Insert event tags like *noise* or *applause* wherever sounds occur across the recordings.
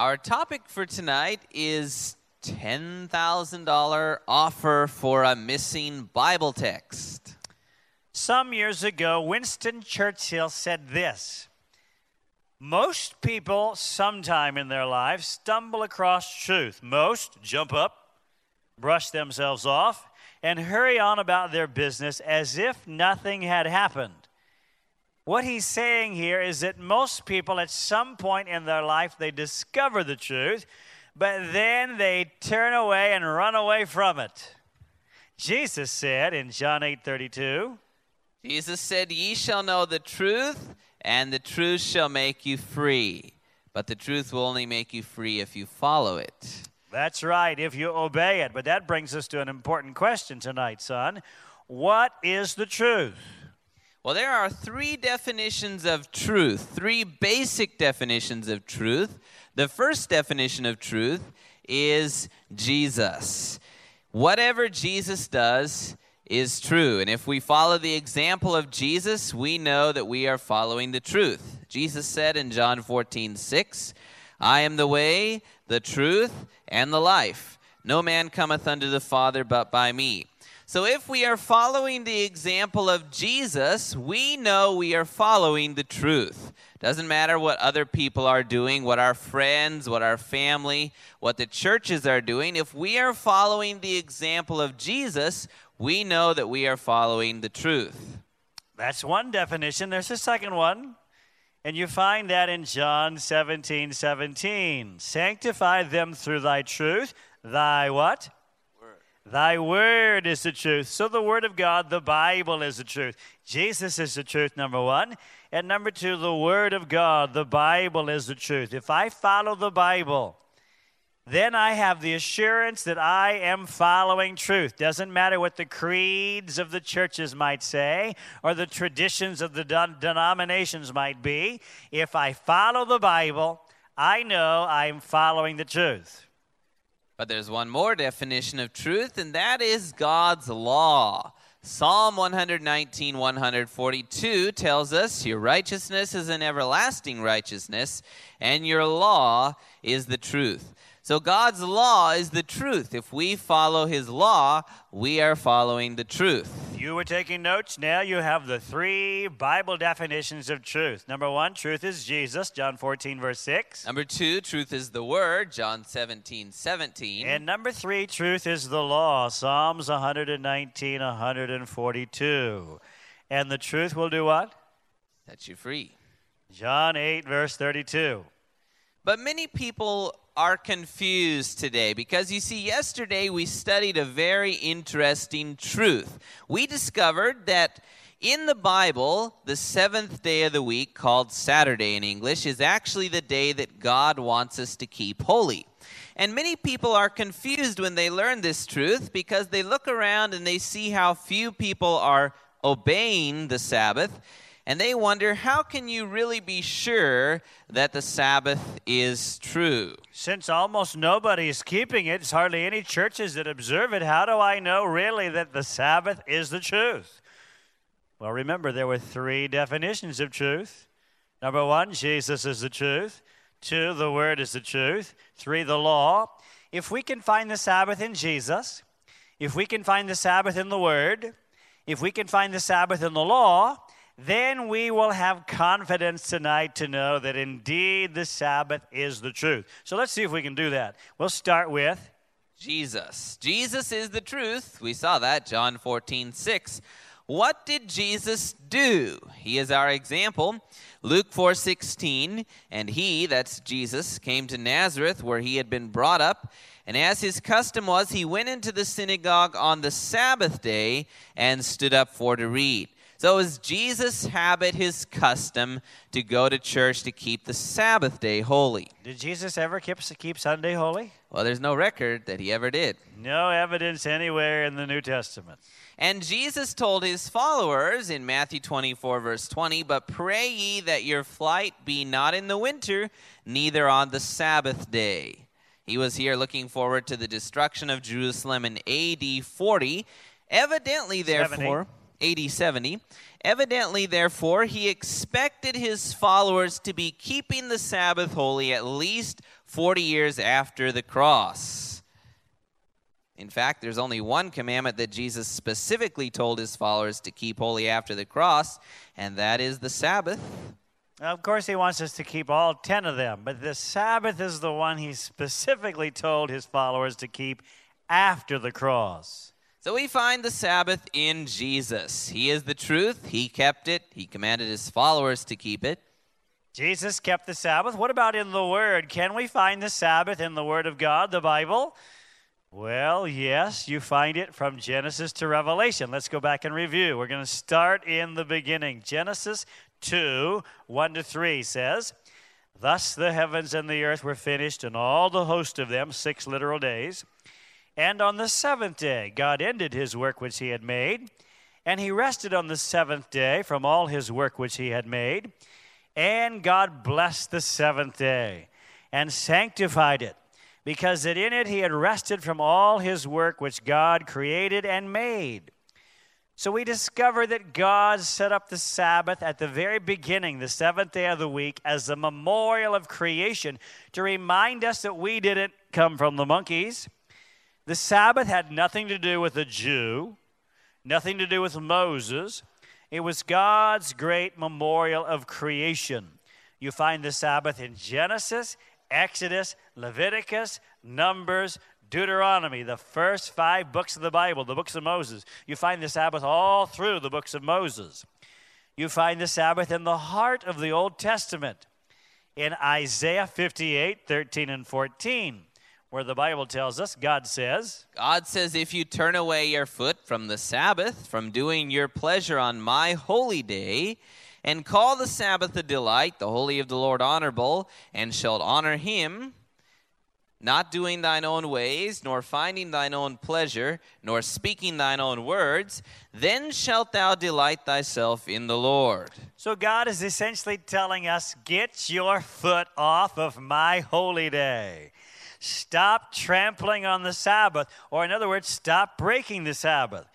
Our topic for tonight is $10,000 offer for a missing Bible text. Some years ago, Winston Churchill said this Most people, sometime in their lives, stumble across truth. Most jump up, brush themselves off, and hurry on about their business as if nothing had happened. What he's saying here is that most people, at some point in their life, they discover the truth, but then they turn away and run away from it. Jesus said in John 8 32, Jesus said, Ye shall know the truth, and the truth shall make you free. But the truth will only make you free if you follow it. That's right, if you obey it. But that brings us to an important question tonight, son. What is the truth? Well, there are three definitions of truth, three basic definitions of truth. The first definition of truth is Jesus. Whatever Jesus does is true. And if we follow the example of Jesus, we know that we are following the truth. Jesus said in John 14, 6, I am the way, the truth, and the life. No man cometh unto the Father but by me. So if we are following the example of Jesus, we know we are following the truth. Doesn't matter what other people are doing, what our friends, what our family, what the churches are doing. If we are following the example of Jesus, we know that we are following the truth. That's one definition. There's a second one. And you find that in John 17 17. Sanctify them through thy truth. Thy what? Thy word is the truth. So, the word of God, the Bible, is the truth. Jesus is the truth, number one. And number two, the word of God, the Bible, is the truth. If I follow the Bible, then I have the assurance that I am following truth. Doesn't matter what the creeds of the churches might say or the traditions of the denominations might be. If I follow the Bible, I know I'm following the truth. But there's one more definition of truth, and that is God's law. Psalm 119, 142 tells us, Your righteousness is an everlasting righteousness, and your law is the truth. So God's law is the truth. If we follow his law, we are following the truth. If you were taking notes, now you have the three Bible definitions of truth. Number one, truth is Jesus, John 14, verse 6. Number two, truth is the word, John 17, 17. And number three, truth is the law, Psalms 119, 142. And the truth will do what? Set you free. John 8, verse 32. But many people are confused today because you see, yesterday we studied a very interesting truth. We discovered that in the Bible, the seventh day of the week, called Saturday in English, is actually the day that God wants us to keep holy. And many people are confused when they learn this truth because they look around and they see how few people are obeying the Sabbath and they wonder how can you really be sure that the Sabbath is true? Since almost nobody is keeping it, it's hardly any churches that observe it, how do I know really that the Sabbath is the truth? Well, remember, there were three definitions of truth. Number one, Jesus is the truth. Two, the Word is the truth. Three, the law. If we can find the Sabbath in Jesus, if we can find the Sabbath in the Word, if we can find the Sabbath in the law, then we will have confidence tonight to know that indeed the Sabbath is the truth. So let's see if we can do that. We'll start with Jesus. Jesus is the truth. We saw that, John 14, 6. What did Jesus do? He is our example. Luke 4 16, and he, that's Jesus, came to Nazareth where he had been brought up. And as his custom was, he went into the synagogue on the Sabbath day and stood up for to read. So it was Jesus' habit, his custom, to go to church to keep the Sabbath day holy. Did Jesus ever keep, keep Sunday holy? Well, there's no record that he ever did. No evidence anywhere in the New Testament. And Jesus told his followers in Matthew 24, verse 20, But pray ye that your flight be not in the winter, neither on the Sabbath day. He was here looking forward to the destruction of Jerusalem in AD 40. Evidently, therefore. 70. AD 70. Evidently, therefore, he expected his followers to be keeping the Sabbath holy at least 40 years after the cross. In fact, there's only one commandment that Jesus specifically told his followers to keep holy after the cross, and that is the Sabbath. Of course, he wants us to keep all 10 of them, but the Sabbath is the one he specifically told his followers to keep after the cross. So we find the Sabbath in Jesus. He is the truth. He kept it. He commanded his followers to keep it. Jesus kept the Sabbath. What about in the Word? Can we find the Sabbath in the Word of God, the Bible? Well, yes, you find it from Genesis to Revelation. Let's go back and review. We're going to start in the beginning. Genesis 2 1 to 3 says, Thus the heavens and the earth were finished, and all the host of them, six literal days. And on the seventh day, God ended his work which he had made, and he rested on the seventh day from all his work which he had made. And God blessed the seventh day and sanctified it, because that in it he had rested from all his work which God created and made. So we discover that God set up the Sabbath at the very beginning, the seventh day of the week, as a memorial of creation to remind us that we didn't come from the monkeys. The Sabbath had nothing to do with a Jew, nothing to do with Moses. It was God's great memorial of creation. You find the Sabbath in Genesis, Exodus, Leviticus, Numbers, Deuteronomy, the first five books of the Bible, the books of Moses. You find the Sabbath all through the books of Moses. You find the Sabbath in the heart of the Old Testament in Isaiah 58 13 and 14 where the Bible tells us, God says, God says, if you turn away your foot from the Sabbath, from doing your pleasure on my holy day, and call the Sabbath a delight, the holy of the Lord honorable, and shalt honor him, not doing thine own ways, nor finding thine own pleasure, nor speaking thine own words, then shalt thou delight thyself in the Lord. So God is essentially telling us, get your foot off of my holy day. Stop trampling on the Sabbath, or in other words, stop breaking the Sabbath.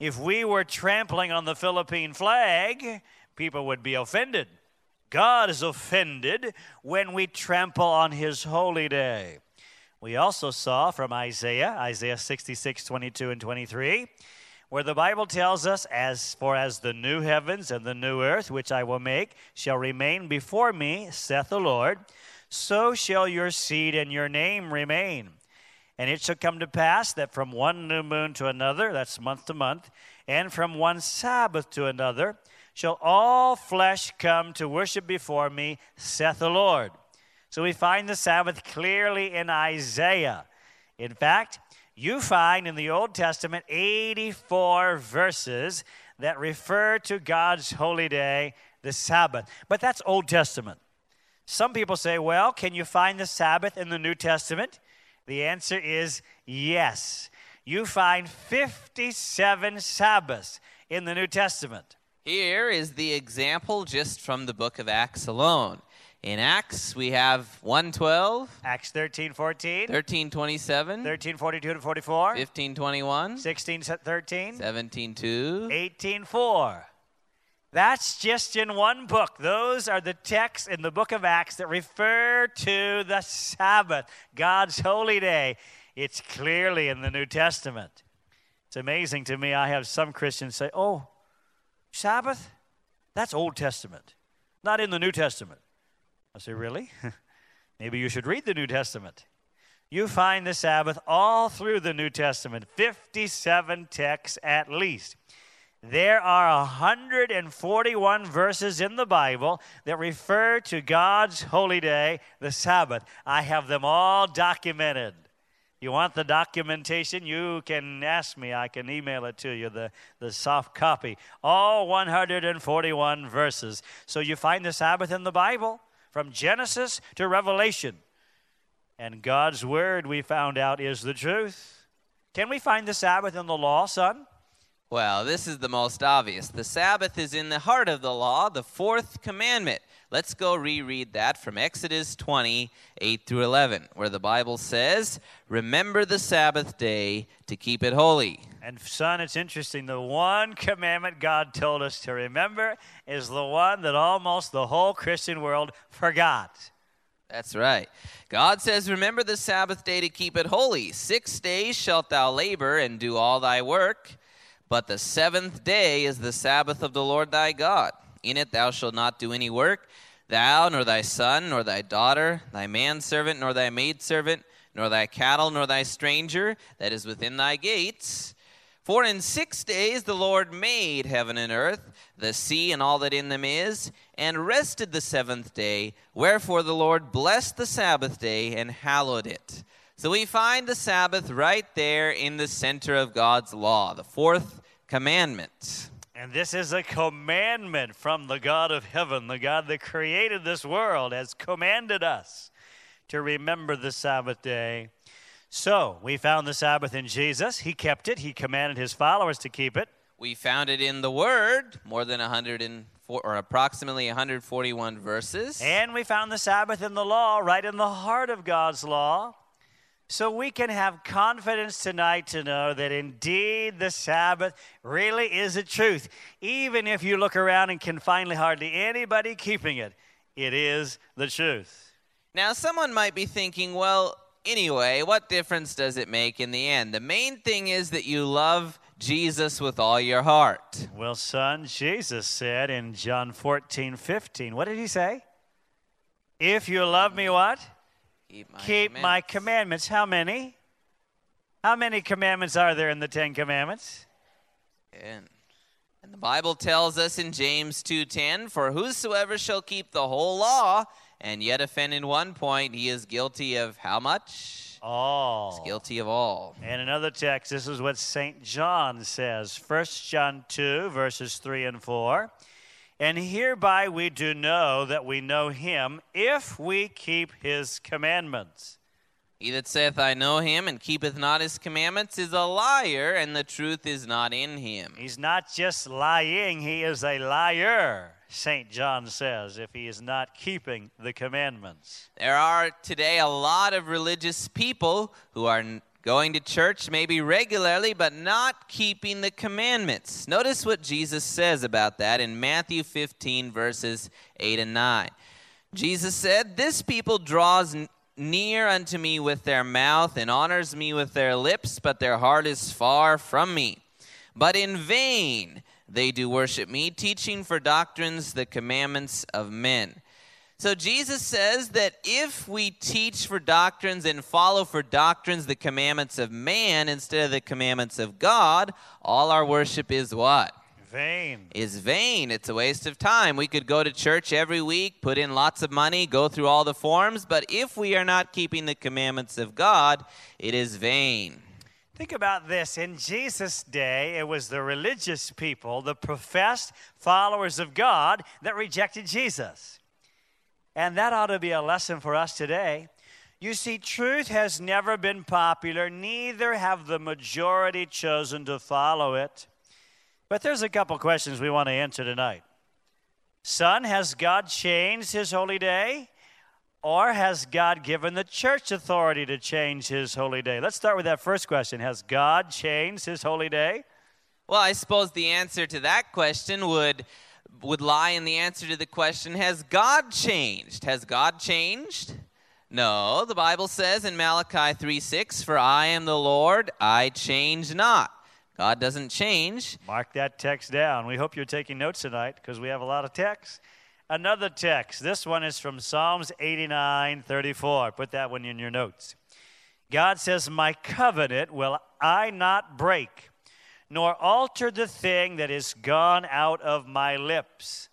If we were trampling on the Philippine flag, people would be offended. God is offended when we trample on his holy day. We also saw from Isaiah, Isaiah 66, 22 and 23, where the Bible tells us, As for as the new heavens and the new earth, which I will make, shall remain before me, saith the Lord, so shall your seed and your name remain. And it shall come to pass that from one new moon to another, that's month to month, and from one Sabbath to another, shall all flesh come to worship before me, saith the Lord. So we find the Sabbath clearly in Isaiah. In fact, you find in the Old Testament 84 verses that refer to God's holy day, the Sabbath. But that's Old Testament. Some people say, well, can you find the Sabbath in the New Testament? The answer is yes. You find 57 Sabbaths in the New Testament. Here is the example just from the book of Acts alone. In Acts, we have 112, Acts 13, 14, 13, 27, 13, 42 to 44, 15, 21, 16, 13, 17, 2. 18, 4. That's just in one book. Those are the texts in the book of Acts that refer to the Sabbath, God's holy day. It's clearly in the New Testament. It's amazing to me. I have some Christians say, oh, Sabbath? That's Old Testament, not in the New Testament. I say, really? *laughs* Maybe you should read the New Testament. You find the Sabbath all through the New Testament, 57 texts at least. There are 141 verses in the Bible that refer to God's holy day, the Sabbath. I have them all documented. You want the documentation? You can ask me. I can email it to you, the, the soft copy. All 141 verses. So you find the Sabbath in the Bible from Genesis to Revelation. And God's Word, we found out, is the truth. Can we find the Sabbath in the law, son? Well, this is the most obvious. The Sabbath is in the heart of the law, the fourth commandment. Let's go reread that from Exodus 20, 8 through 11, where the Bible says, Remember the Sabbath day to keep it holy. And, son, it's interesting. The one commandment God told us to remember is the one that almost the whole Christian world forgot. That's right. God says, Remember the Sabbath day to keep it holy. Six days shalt thou labor and do all thy work, but the seventh day is the Sabbath of the Lord thy God. In it thou shalt not do any work, thou, nor thy son, nor thy daughter, thy manservant, nor thy maidservant, nor thy cattle, nor thy stranger that is within thy gates. For in six days the Lord made heaven and earth, the sea and all that in them is, and rested the seventh day. Wherefore the Lord blessed the Sabbath day and hallowed it. So we find the Sabbath right there in the center of God's law, the fourth commandment. And this is a commandment from the God of heaven, the God that created this world, has commanded us to remember the Sabbath day so we found the Sabbath in Jesus. He kept it, He commanded His followers to keep it. We found it in the Word, more than 104 or approximately 141 verses. And we found the Sabbath in the law, right in the heart of God's law. So we can have confidence tonight to know that indeed the Sabbath really is a truth. Even if you look around and can find hardly anybody keeping it, it is the truth. Now, someone might be thinking, well, anyway, what difference does it make in the end? The main thing is that you love Jesus with all your heart. Well, son, Jesus said in John 14, 15, what did he say? If you love me, what? Keep my Keep commandments. my commandments. How many? How many commandments are there in the Ten Commandments? And, and the Bible tells us in James 2:10, "For whosoever shall keep the whole law and yet offend in one point, he is guilty of how much? All. He's guilty of all." And another text, this is what St. John says 1 John 2, verses 3 and 4. And hereby we do know that we know him if we keep his commandments. He that saith, I know him, and keepeth not his commandments, is a liar, and the truth is not in him. He's not just lying, he is a liar, St. John says, if he is not keeping the commandments. There are today a lot of religious people who are going to church maybe regularly, but not keeping the commandments. Notice what Jesus says about that in Matthew 15, verses 8 and 9. Jesus said, This people draws near unto me with their mouth and honors me with their lips, but their heart is far from me. But in vain they do worship me, teaching for doctrines the commandments of men. So Jesus says that if we teach for doctrines and follow for doctrines the commandments of man instead of the commandments of God, all our worship is what? Vain. Is vain. It's a waste of time. We could go to church every week, put in lots of money, go through all the forms, but if we are not keeping the commandments of God, it is vain. Think about this. In Jesus' day, it was the religious people, the professed followers of God, that rejected Jesus. And that ought to be a lesson for us today. You see, truth has never been popular, neither have the majority chosen to follow it. But there's a couple questions we want to answer tonight. Son, has God changed his holy day? Or has God given the church authority to change his holy day? Let's start with that first question. Has God changed his holy day? Well, I suppose the answer to that question would would lie in the answer to the question has God changed? Has God changed? No, the Bible says in Malachi 3 6, For I am the Lord, I change not. God doesn't change. Mark that text down. We hope you're taking notes tonight because we have a lot of texts. Another text. This one is from Psalms 89 34. Put that one in your notes. God says, My covenant will I not break, nor alter the thing that is gone out of my lips.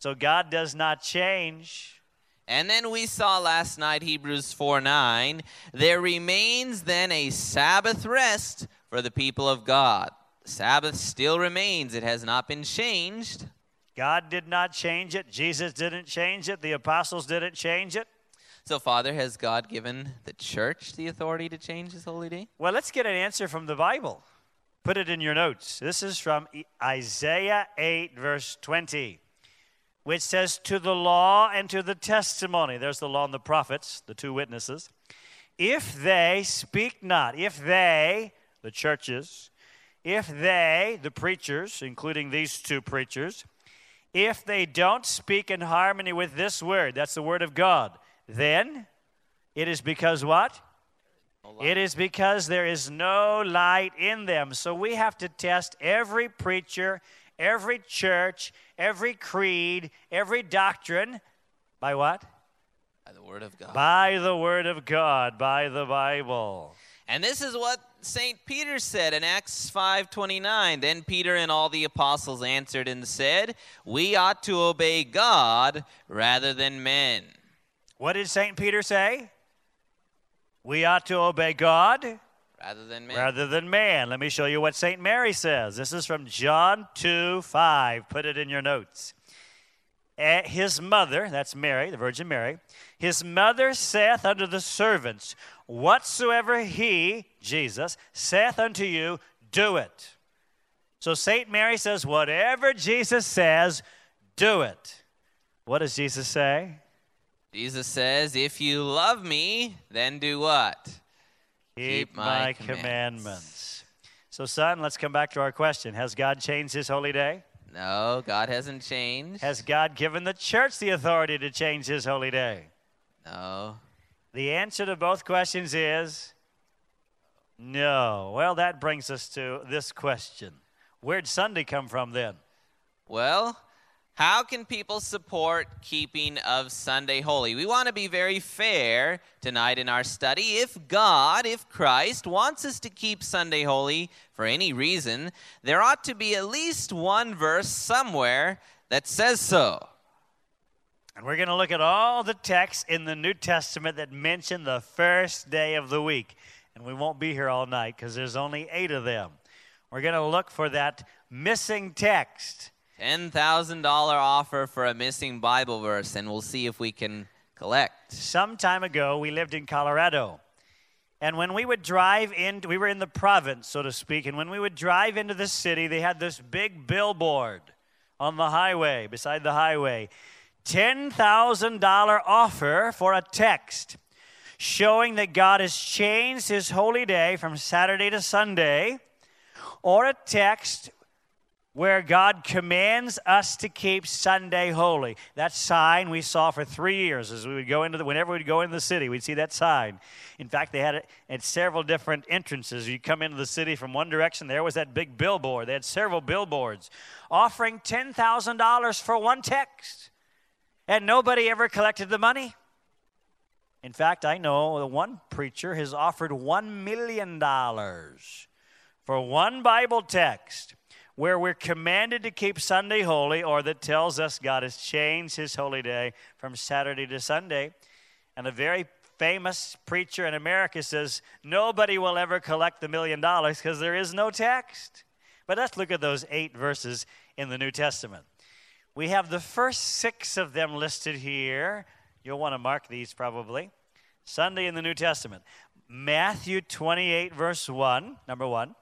So God does not change. And then we saw last night, Hebrews 4 9, there remains then a Sabbath rest for the people of God. Sabbath still remains, it has not been changed. God did not change it. Jesus didn't change it. The apostles didn't change it. So, Father, has God given the church the authority to change his holy day? Well, let's get an answer from the Bible. Put it in your notes. This is from Isaiah 8, verse 20, which says, To the law and to the testimony. There's the law and the prophets, the two witnesses. If they speak not, if they, the churches, if they, the preachers, including these two preachers, if they don't speak in harmony with this word, that's the word of God, then it is because what? It is because there is no light in them. So we have to test every preacher, every church, every creed, every doctrine by what? By the Word of God. By the Word of God, by the Bible. And this is what St. Peter said in Acts 5:29. Then Peter and all the apostles answered and said, "We ought to obey God rather than men." What did St. Peter say? We ought to obey God Rather than men. rather than man. Let me show you what St. Mary says. This is from John 2 5. Put it in your notes. Eh, His mother, that's Mary, the Virgin Mary, his mother saith unto the servants, Whatsoever he, Jesus, saith unto you, do it. So St. Mary says, Whatever Jesus says, do it. What does Jesus say? Jesus says, "If you love me, then do what?" Keep, Keep my, my commandments. commandments. So, son, let's come back to our question. Has God changed his holy day? No, God hasn't changed. Has God given the church the authority to change his holy day? no. The answer to both questions is no. Well, that brings us to this question Where'd Sunday come from then? Well, how can people support keeping of Sunday holy? We want to be very fair tonight in our study. If God, if Christ wants us to keep Sunday holy for any reason, there ought to be at least one verse somewhere that says so. And we're going to look at all the texts in the New Testament that mention the first day of the week. And we won't be here all night because there's only eight of them. We're going to look for that missing text. $10,000 offer for a missing Bible verse, and we'll see if we can collect. Some time ago, we lived in Colorado. And when we would drive in, we were in the province, so to speak, and when we would drive into the city, they had this big billboard on the highway, beside the highway. $10,000 offer for a text showing that God has changed his holy day from Saturday to Sunday, or a text where God commands us to keep Sunday holy. That sign we saw for three years as we would go into the, whenever we'd go into the city, we'd see that sign. In fact, they had it at several different entrances. You come into the city from one direction, there was that big billboard. They had several billboards offering $10,000 for one text. And nobody ever collected the money. In fact, I know one preacher has offered $1 million for one Bible text where we're commanded to keep Sunday holy or that tells us God has changed his holy day from Saturday to Sunday. And a very famous preacher in America says, Nobody will ever collect the million dollars because there is no text. But let's look at those eight verses in the New Testament. We have the first six of them listed here. You'll want to mark these probably. Sunday in the New Testament. Matthew 28, verse 1, number 1.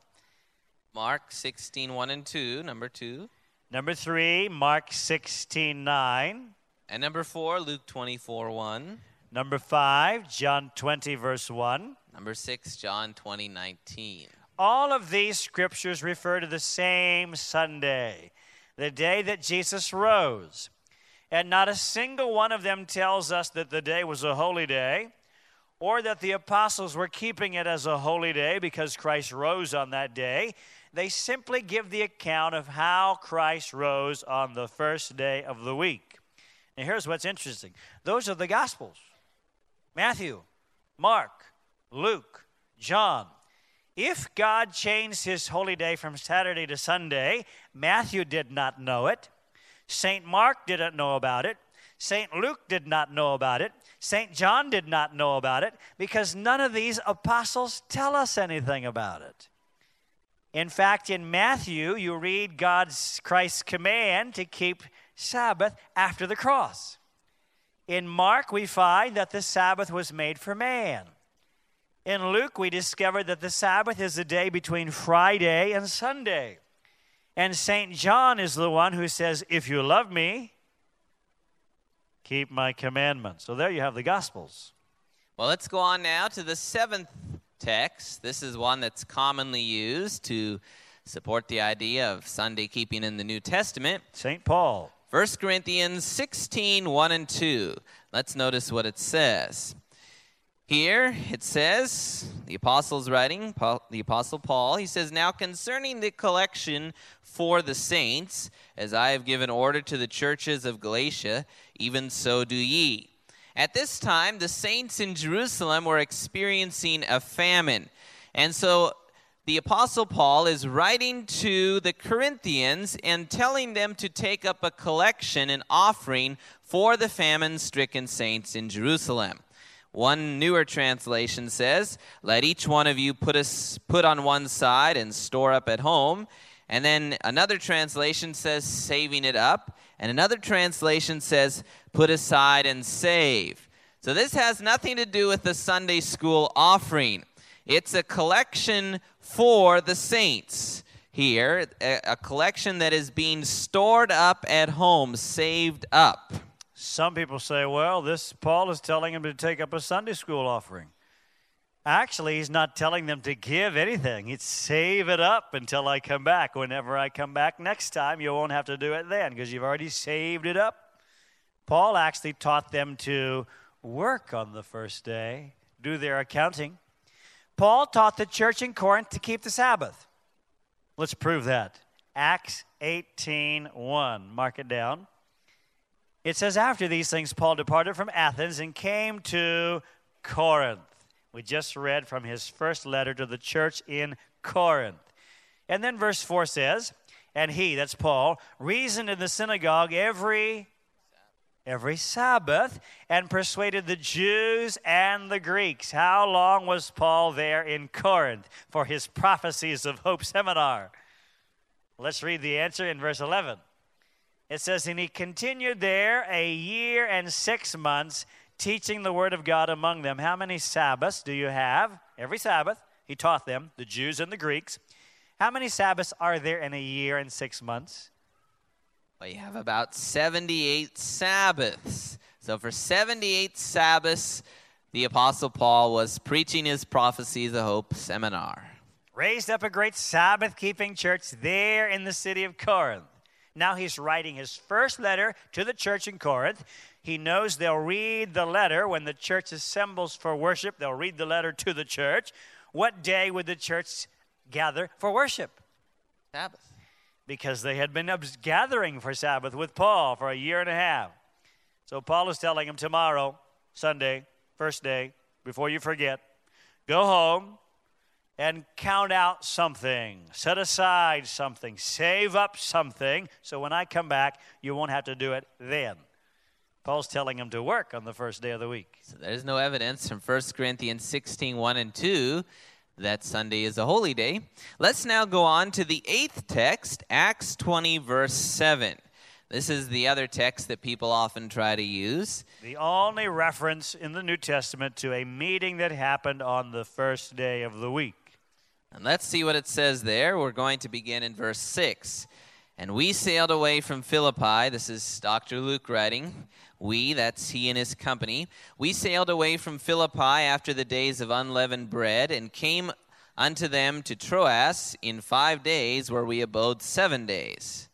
Mark 16, 1 and 2, number 2. Number 3, Mark 16, 9. And number 4, Luke 24, 1. Number 5, John 20, verse 1. Number 6, John 20, 19. All of these scriptures refer to the same Sunday, the day that Jesus rose. And not a single one of them tells us that the day was a holy day or that the apostles were keeping it as a holy day because Christ rose on that day. They simply give the account of how Christ rose on the first day of the week. And here's what's interesting those are the Gospels Matthew, Mark, Luke, John. If God changed his holy day from Saturday to Sunday, Matthew did not know it. St. Mark didn't know about it. St. Luke did not know about it. St. John did not know about it because none of these apostles tell us anything about it. In fact, in Matthew, you read God's Christ's command to keep Sabbath after the cross. In Mark, we find that the Sabbath was made for man. In Luke, we discover that the Sabbath is the day between Friday and Sunday. And St. John is the one who says, If you love me, keep my commandments. So there you have the Gospels. Well, let's go on now to the seventh text. This is one that's commonly used to support the idea of Sunday keeping in the New Testament. St. Paul. 1 Corinthians 16, 1 and 2. Let's notice what it says. Here it says, the apostle's writing, Paul, the apostle Paul, he says, Now concerning the collection for the saints, as I have given order to the churches of Galatia, even so do ye. At this time, the saints in Jerusalem were experiencing a famine. And so the Apostle Paul is writing to the Corinthians and telling them to take up a collection, an offering for the famine stricken saints in Jerusalem. One newer translation says, Let each one of you put, a, put on one side and store up at home. And then another translation says, saving it up. And another translation says, put aside and save. So this has nothing to do with the Sunday school offering. It's a collection for the saints here, a, collection that is being stored up at home, saved up. Some people say, well, this Paul is telling him to take up a Sunday school offering. Actually, he's not telling them to give anything. He's save it up until I come back. Whenever I come back next time, you won't have to do it then because you've already saved it up. Paul actually taught them to work on the first day, do their accounting. Paul taught the church in Corinth to keep the Sabbath. Let's prove that. Acts 18:1. Mark it down. It says, After these things, Paul departed from Athens and came to Corinth. We just read from his first letter to the church in Corinth. And then verse 4 says, And he, that's Paul, reasoned in the synagogue every every Sabbath and persuaded the Jews and the Greeks. How long was Paul there in Corinth for his prophecies of hope seminar? Let's read the answer in verse 11. It says, And he continued there a year and six months, teaching the word of God among them. How many Sabbaths do you have? Every Sabbath, he taught them, the Jews and the Greeks. How many Sabbaths are there in a year and six months? Well, you have about 78 Sabbaths. So for 78 Sabbaths, the Apostle Paul was preaching his prophecies of hope seminar. Raised up a great Sabbath keeping church there in the city of Corinth. Now he's writing his first letter to the church in Corinth. He knows they'll read the letter when the church assembles for worship. They'll read the letter to the church. What day would the church gather for worship? Sabbath. Because they had been gathering for Sabbath with Paul for a year and a half. So Paul is telling him tomorrow, Sunday, first day, before you forget, go home, and count out something, set aside something, save up something, so when I come back, you won't have to do it then. Paul's telling him to work on the first day of the week. So there's no evidence from 1 Corinthians 16 1 and 2 that Sunday is a holy day. Let's now go on to the eighth text, Acts 20, verse 7. This is the other text that people often try to use. The only reference in the New Testament to a meeting that happened on the first day of the week. And let's see what it says there. We're going to begin in verse 6. And we sailed away from Philippi. This is Dr. Luke writing. We, that's he and his company. We sailed away from Philippi after the days of unleavened bread and came unto them to Troas in five days, where we abode seven days.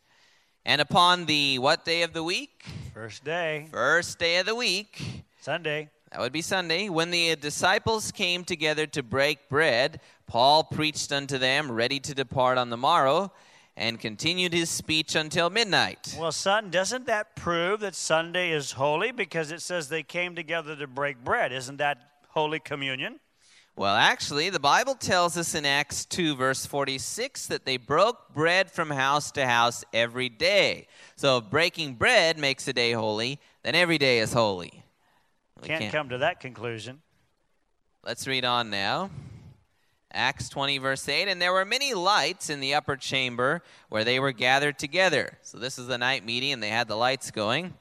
And upon the what day of the week? First day. First day of the week. Sunday. That would be Sunday. When the disciples came together to break bread, Paul preached unto them, ready to depart on the morrow, and continued his speech until midnight. Well, son, doesn't that prove that Sunday is holy? Because it says they came together to break bread. Isn't that Holy Communion? Well, actually, the Bible tells us in Acts 2, verse 46, that they broke bread from house to house every day. So if breaking bread makes a day holy, then every day is holy. We can't, can't come to that conclusion. Let's read on now. Acts 20, verse 8. And there were many lights in the upper chamber where they were gathered together. So this is the night meeting, and they had the lights going.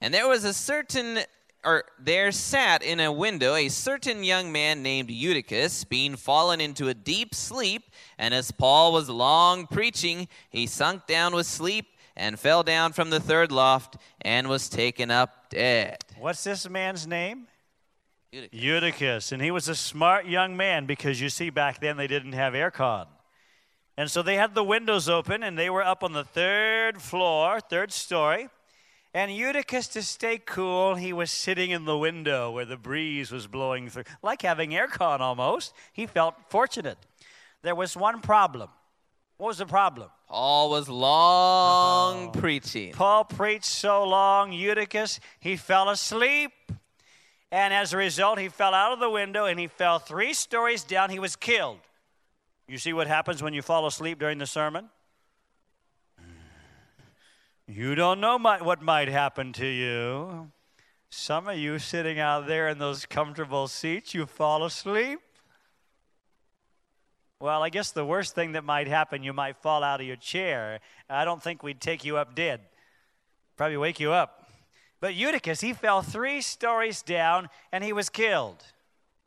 And there was a certain or there sat in a window a certain young man named Eutychus, being fallen into a deep sleep. And as Paul was long preaching, he sunk down with sleep and fell down from the third loft and was taken up dead. What's this man's name? Eutychus. Eutychus. And he was a smart young man because you see, back then they didn't have aircon. And so they had the windows open and they were up on the third floor, third story. And Eutychus, to stay cool, he was sitting in the window where the breeze was blowing through, like having aircon almost. He felt fortunate. There was one problem. What was the problem? Paul was long *laughs* preaching. Paul preached so long, Eutychus, he fell asleep. And as a result, he fell out of the window and he fell three stories down. He was killed. You see what happens when you fall asleep during the sermon? You don't know might, what might happen to you. Some of you sitting out there in those comfortable seats, you fall asleep. Well, I guess the worst thing that might happen, you might fall out of your chair. I don't think we'd take you up dead. Probably wake you up. But Eutychus, he fell three stories down and he was killed.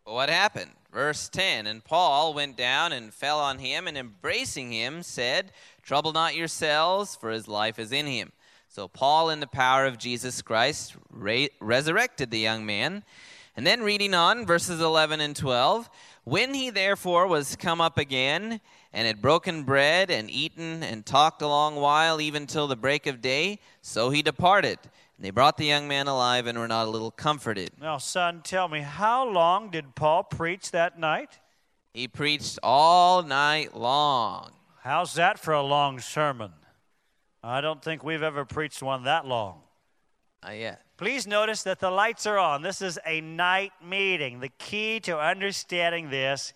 What happened? Verse 10 And Paul went down and fell on him, and embracing him, said, Trouble not yourselves, for his life is in him. So Paul, in the power of Jesus Christ, re- resurrected the young man. And then reading on, verses 11 and 12 When he therefore was come up again, and had broken bread, and eaten, and talked a long while, even till the break of day, so he departed. And they brought the young man alive, and were not a little comforted. Now, son, tell me, how long did Paul preach that night? He preached all night long. How's that for a long sermon? I don't think we've ever preached one that long. Not yet. Please notice that the lights are on. This is a night meeting. The key to understanding this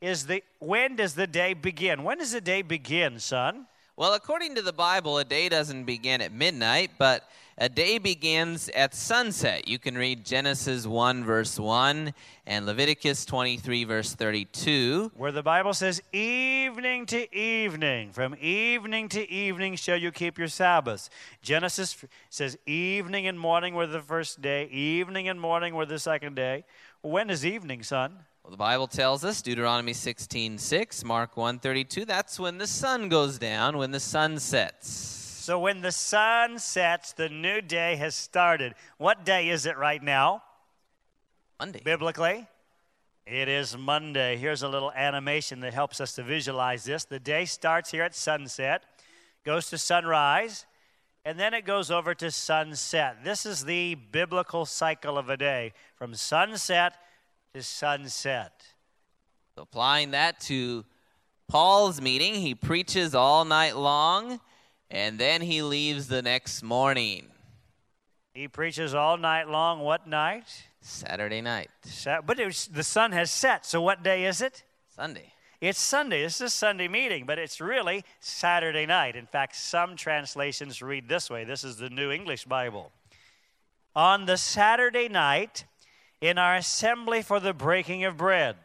is the when does the day begin? When does the day begin, son? Well, according to the Bible, a day doesn't begin at midnight, but a day begins at sunset. You can read Genesis 1, verse 1, and Leviticus 23, verse 32. Where the Bible says, evening to evening, from evening to evening shall you keep your Sabbaths. Genesis says, evening and morning were the first day, evening and morning were the second day. When is evening, son? Well, the Bible tells us, Deuteronomy 16, 6, Mark 1, 32, that's when the sun goes down, when the sun sets. So when the sun sets, the new day has started. What day is it right now? Monday. Biblically, it is Monday. Here's a little animation that helps us to visualize this. The day starts here at sunset, goes to sunrise, and then it goes over to sunset. This is the biblical cycle of a day from sunset to sunset. Applying that to Paul's meeting, he preaches all night long and then he leaves the next morning. He preaches all night long. What night? Saturday night. But was, the sun has set. So what day is it? Sunday. It's Sunday. This is a Sunday meeting, but it's really Saturday night. In fact, some translations read this way. This is the New English Bible. On the Saturday night, in our assembly for the breaking of bread.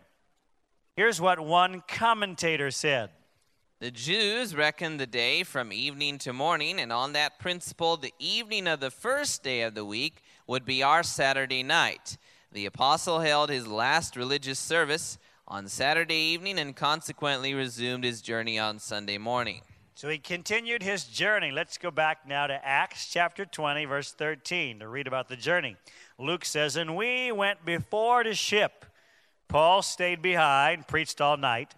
Here's what one commentator said the Jews reckoned the day from evening to morning, and on that principle, the evening of the first day of the week would be our Saturday night. The apostle held his last religious service on Saturday evening and consequently resumed his journey on Sunday morning. So he continued his journey. Let's go back now to Acts chapter 20, verse 13, to read about the journey. Luke says, And we went before to ship. Paul stayed behind, preached all night.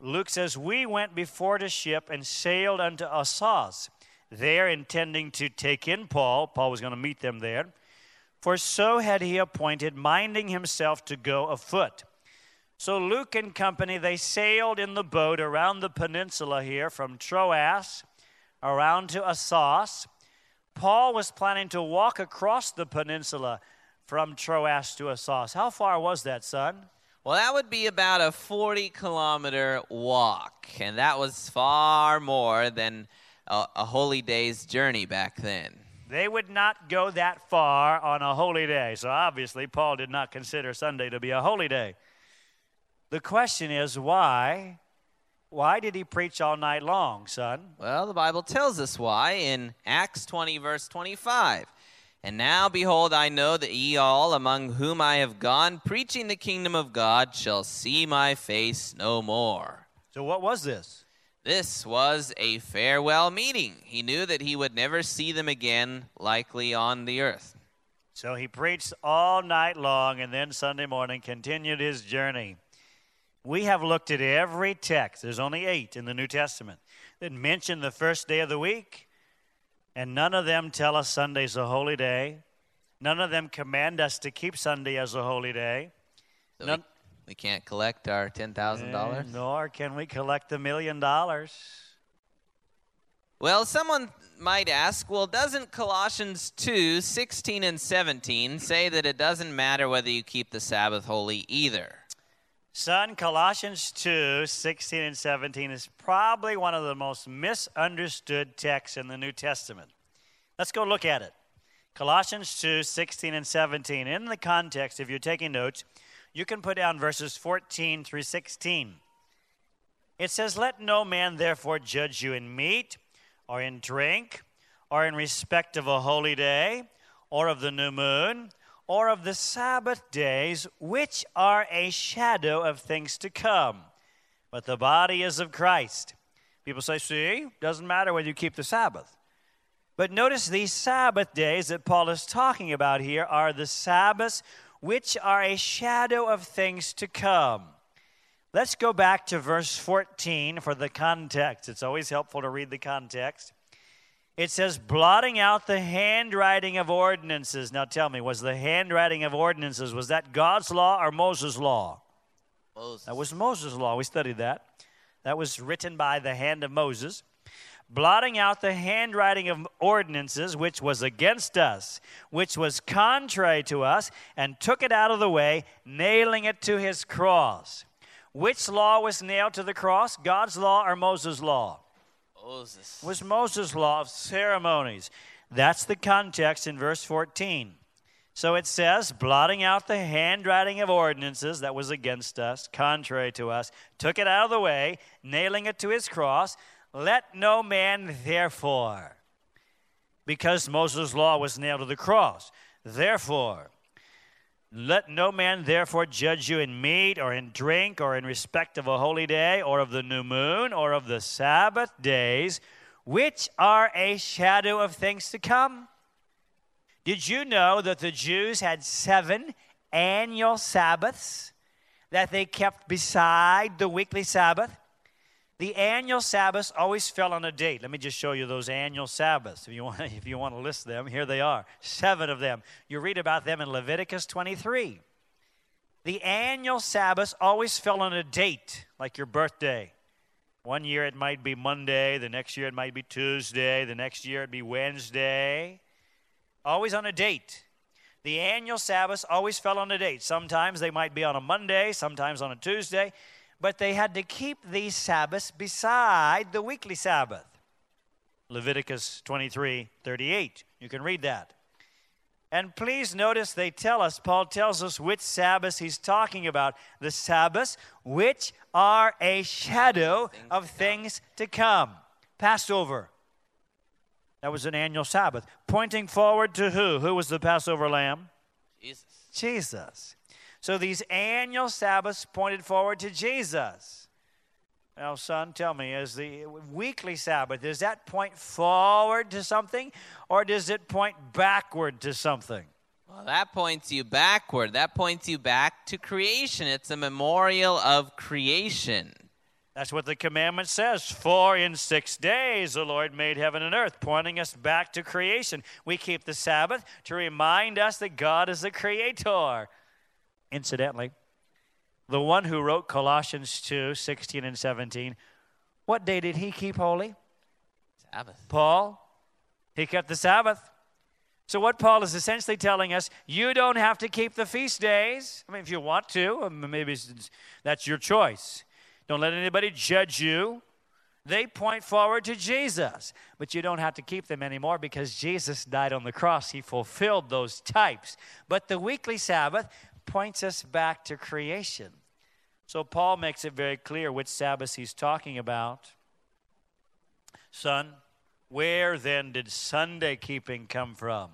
Luke says, We went before the ship and sailed unto Assos, there intending to take in Paul. Paul was going to meet them there. For so had he appointed, minding himself to go afoot. So Luke and company, they sailed in the boat around the peninsula here from Troas around to Assos. Paul was planning to walk across the peninsula from Troas to Assos. How far was that, son? Well, that would be about a 40 kilometer walk, and that was far more than a, a, holy day's journey back then. They would not go that far on a holy day, so obviously, Paul did not consider Sunday to be a holy day. The question is why? Why did he preach all night long, son? Well, the Bible tells us why in Acts 20, verse 25. And now, behold, I know that ye all, among whom I have gone, preaching the kingdom of God, shall see my face no more. So, what was this? This was a farewell meeting. He knew that he would never see them again, likely on the earth. So, he preached all night long and then Sunday morning continued his journey. We have looked at every text, there's only eight in the New Testament, that mention the first day of the week, and none of them tell us Sunday's a holy day. None of them command us to keep Sunday as a holy day. So None- we, we can't collect our $10,000? And eh, Nor can we collect a million dollars. Well, someone might ask, well, doesn't Colossians 2 16 and 17 say that it doesn't matter whether you keep the Sabbath holy either? Son, Colossians 2 16 and 17 is probably one of the most misunderstood texts in the New Testament. Let's go look at it. Colossians 2 16 and 17. In the context, if you're taking notes, you can put down verses 14 through 16. It says, Let no man therefore judge you in meat, or in drink, or in respect of a holy day, or of the new moon, or of the Sabbath days, which are a shadow of things to come. But the body is of Christ. People say, See, doesn't matter whether you keep the Sabbath. But notice these Sabbath days that Paul is talking about here are the Sabbaths which are a shadow of things to come. Let's go back to verse 14 for the context. It's always helpful to read the context. It says, blotting out the handwriting of ordinances. Now tell me, was the handwriting of ordinances, was that God's law or Moses' law? Moses. That was Moses' law. We studied that. That was written by the hand of Moses. Blotting out the handwriting of ordinances, which was against us, which was contrary to us, and took it out of the way, nailing it to his cross. Which law was nailed to the cross? God's law or Moses' law? Moses. Was Moses' law of ceremonies. That's the context in verse 14. So it says, blotting out the handwriting of ordinances that was against us, contrary to us, took it out of the way, nailing it to his cross. Let no man therefore, because Moses' law was nailed to the cross, therefore, let no man therefore judge you in meat or in drink or in respect of a holy day or of the new moon or of the Sabbath days, which are a shadow of things to come. Did you know that the Jews had seven annual Sabbaths that they kept beside the weekly Sabbath? The annual Sabbaths always fell on a date. Let me just show you those annual Sabbaths. If you want, *laughs* if you want to list them, here they are. Seven of them. You read about them in Leviticus 23. The annual Sabbaths always fell on a date, like your birthday. One year it might be Monday, the next year it might be Tuesday, the next year it'd be Wednesday. Always on a date. The annual Sabbaths always fell on a date. Sometimes they might be on a Monday, sometimes on a Tuesday but they had to keep these Sabbaths beside the weekly Sabbath. Leviticus 23 38. You can read that. And please notice they tell us, Paul tells us which Sabbaths he's talking about. The Sabbaths, which are a shadow of things to come. Passover. That was an annual Sabbath. Pointing forward to who? Who was the Passover lamb? Jesus. Jesus. So these annual Sabbaths pointed forward to Jesus. Now, son, tell me, is the weekly Sabbath, does that point forward to something or does it point backward to something? Well, that points you backward. That points you back to creation. It's a memorial of creation. That's what the commandment says. For in six days the Lord made heaven and earth, pointing us back to creation. We keep the Sabbath to remind us that God is the creator. Incidentally, the one who wrote Colossians 2 16 and 17, what day did he keep holy? Sabbath. Paul. He kept the Sabbath. So, what Paul is essentially telling us, you don't have to keep the feast days. I mean, if you want to, um, maybe that's your choice. Don't let anybody judge you. They point forward to Jesus, but you don't have to keep them anymore because Jesus died on the cross. He fulfilled those types. But the weekly Sabbath points us back to creation. So Paul makes it very clear which Sabbath he's talking about. Son, where then did Sunday keeping come from?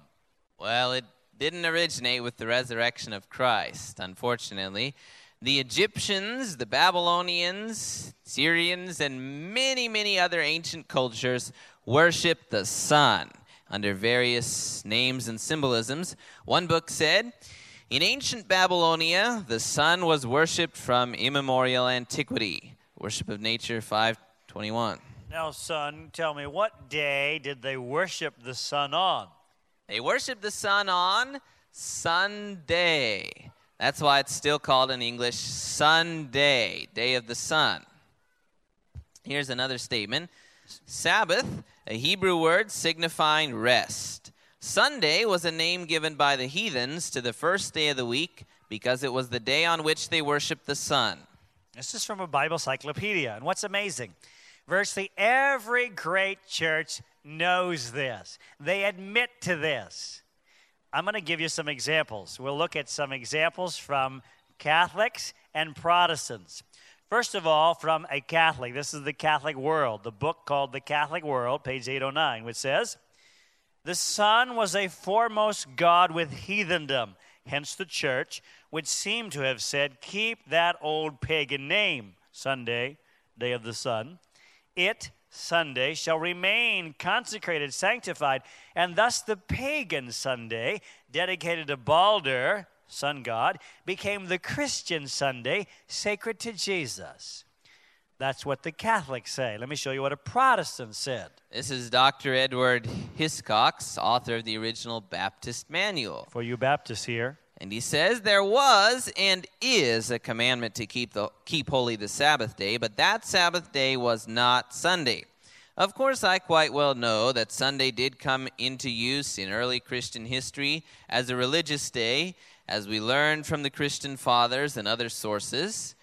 Well, it didn't originate with the resurrection of Christ, unfortunately. The Egyptians, the Babylonians, Syrians, and many, many other ancient cultures worshiped the sun under various names and symbolisms. One book said, In ancient Babylonia, the sun was worshipped from immemorial antiquity. Worship of Nature 521. Now, son, tell me, what day did they worship the sun on? They worshiped the sun on Sunday. That's why it's still called in English Sunday, day of the sun. Here's another statement Sabbath, a Hebrew word signifying rest. Sunday was a name given by the heathens to the first day of the week because it was the day on which they worshiped the sun. This is from a Bible cyclopedia. And what's amazing, virtually every great church knows this, they admit to this. I'm going to give you some examples. We'll look at some examples from Catholics and Protestants. First of all, from a Catholic. This is the Catholic World, the book called The Catholic World, page 809, which says, The sun was a foremost god with heathendom. Hence, the church would seem to have said, Keep that old pagan name, Sunday, day of the sun. It, Sunday, shall remain consecrated, sanctified, and thus the pagan Sunday, dedicated to Balder, sun god, became the Christian Sunday, sacred to Jesus. That's what the Catholics say. Let me show you what a Protestant said. This is Dr. Edward Hiscox, author of the original Baptist Manual. For you Baptists here, And he says, There was and is a commandment to keep, the, keep holy the Sabbath day, but that Sabbath day was not Sunday. Of course, I quite well know that Sunday did come into use in early Christian history as a religious day, as we learn from the Christian fathers and other sources.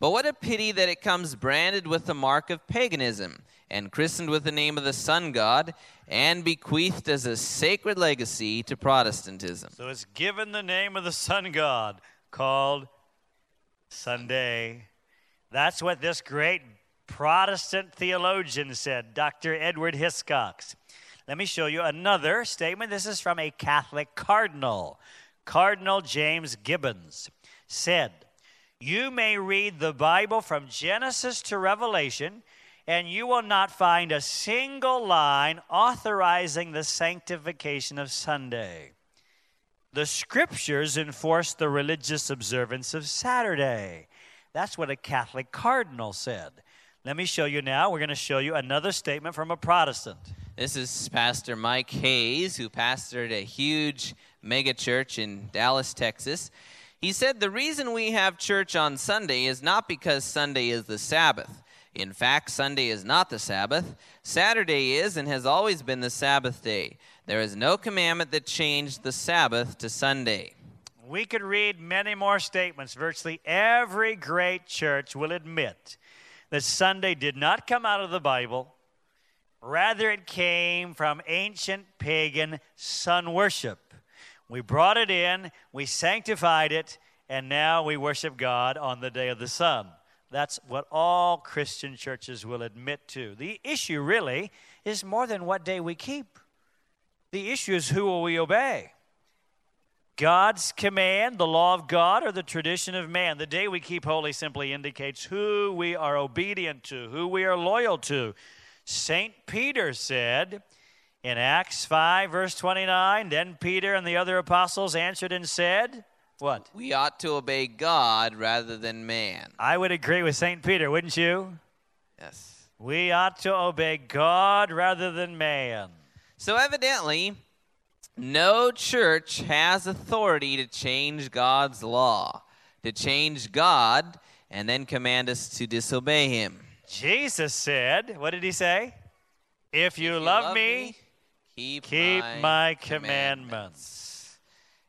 But what a pity that it comes branded with the mark of paganism and christened with the name of the sun god and bequeathed as a sacred legacy to Protestantism. so it's given the name of the sun god called Sunday. That's what this great Protestant theologian said, Dr. Edward Hiscox. Let me show you another statement. This is from a Catholic cardinal. Cardinal James Gibbons said, You may read the Bible from Genesis to Revelation, and you will not find a single line authorizing the sanctification of Sunday. The scriptures enforce the religious observance of Saturday. That's what a Catholic cardinal said. Let me show you now. We're going to show you another statement from a Protestant. This is Pastor Mike Hayes, who pastored a huge mega church in Dallas, Texas. He said the reason we have church on Sunday is not because Sunday is the Sabbath. In fact, Sunday is not the Sabbath. Saturday is and has always been the Sabbath day. There is no commandment that changed the Sabbath to Sunday. We could read many more statements. Virtually every great church will admit that Sunday did not come out of the Bible. Rather, it came from ancient pagan sun worship. We brought it in, we sanctified it, and now we worship God on the day of the sun. That's what all Christian churches will admit to. The issue really is more than what day we keep. The issue is who will we obey? God's command, the law of God, or the tradition of man. The day we keep holy simply indicates who we are obedient to, who we are loyal to. St. Peter said in Acts 5, verse 29, then Peter and the other apostles answered and said, What? We ought to obey God rather than man. I would agree with St. Peter, wouldn't you? Yes. We ought to obey God rather than man. So evidently, no church has authority to change God's law, to change God and then command us to disobey him. Jesus said, What did he say? If you, If you love, me, keep, keep my, my commandments. commandments.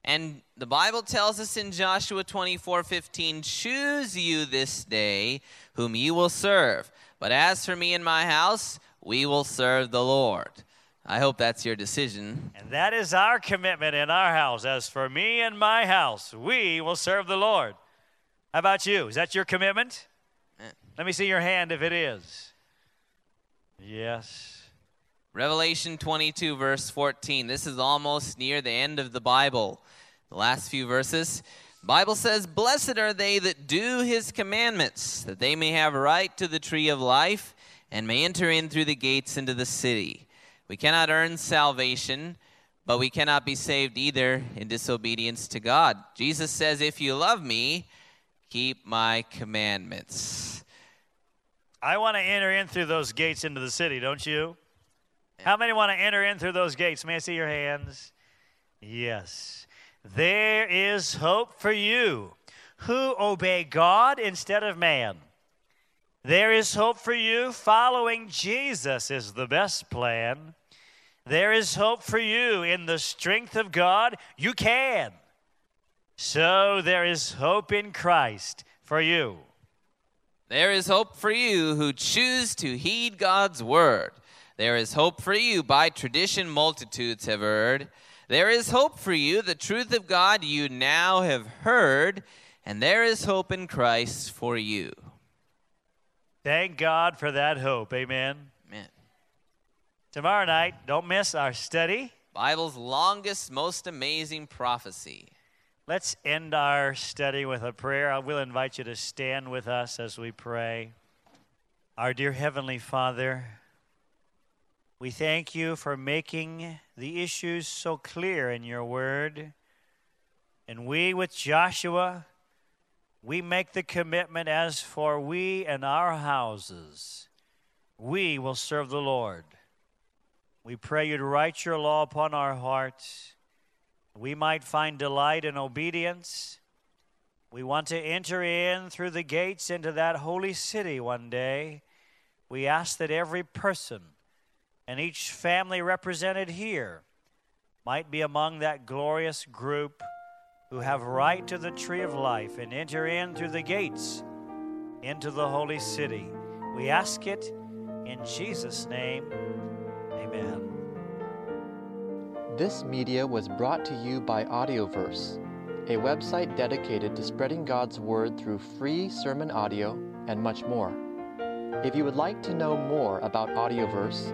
And the Bible tells us in Joshua 24 15, choose you this day whom you will serve. But as for me and my house, we will serve the Lord. I hope that's your decision. And that is our commitment in our house. As for me and my house, we will serve the Lord. How about you? Is that your commitment? Eh. Let me see your hand if it is. Yes. Revelation 22, verse 14. This is almost near the end of the Bible. The last few verses. Bible says, Blessed are they that do his commandments, that they may have right to the tree of life and may enter in through the gates into the city. We cannot earn salvation, but we cannot be saved either in disobedience to God. Jesus says, If you love me, keep my commandments. I want to enter in through those gates into the city, don't you? How many want to enter in through those gates? May I see your hands? Yes. There is hope for you who obey God instead of man. There is hope for you. Following Jesus is the best plan. There is hope for you in the strength of God. You can. So there is hope in Christ for you. There is hope for you who choose to heed God's word. There is hope for you by tradition multitudes have heard. There is hope for you, the truth of God you now have heard, and there is hope in Christ for you. Thank God for that hope. Amen. Amen. Tomorrow night, don't miss our study. Bible's longest, most amazing prophecy. Let's end our study with a prayer. I will invite you to stand with us as we pray. Our dear Heavenly Father, we thank you for making the issues so clear in your word. And we, with Joshua, we make the commitment as for we and our houses, we will serve the Lord. We pray you to write your law upon our hearts. We might find delight in obedience. We want to enter in through the gates into that holy city one day. We ask that every person and each family represented here might be among that glorious group who have right to the tree of life and enter in through the gates into the holy city. We ask it in Jesus' name. Amen. This media was brought to you by Audioverse, a website dedicated to spreading God's Word through free sermon audio and much more. If you would like to know more about Audioverse,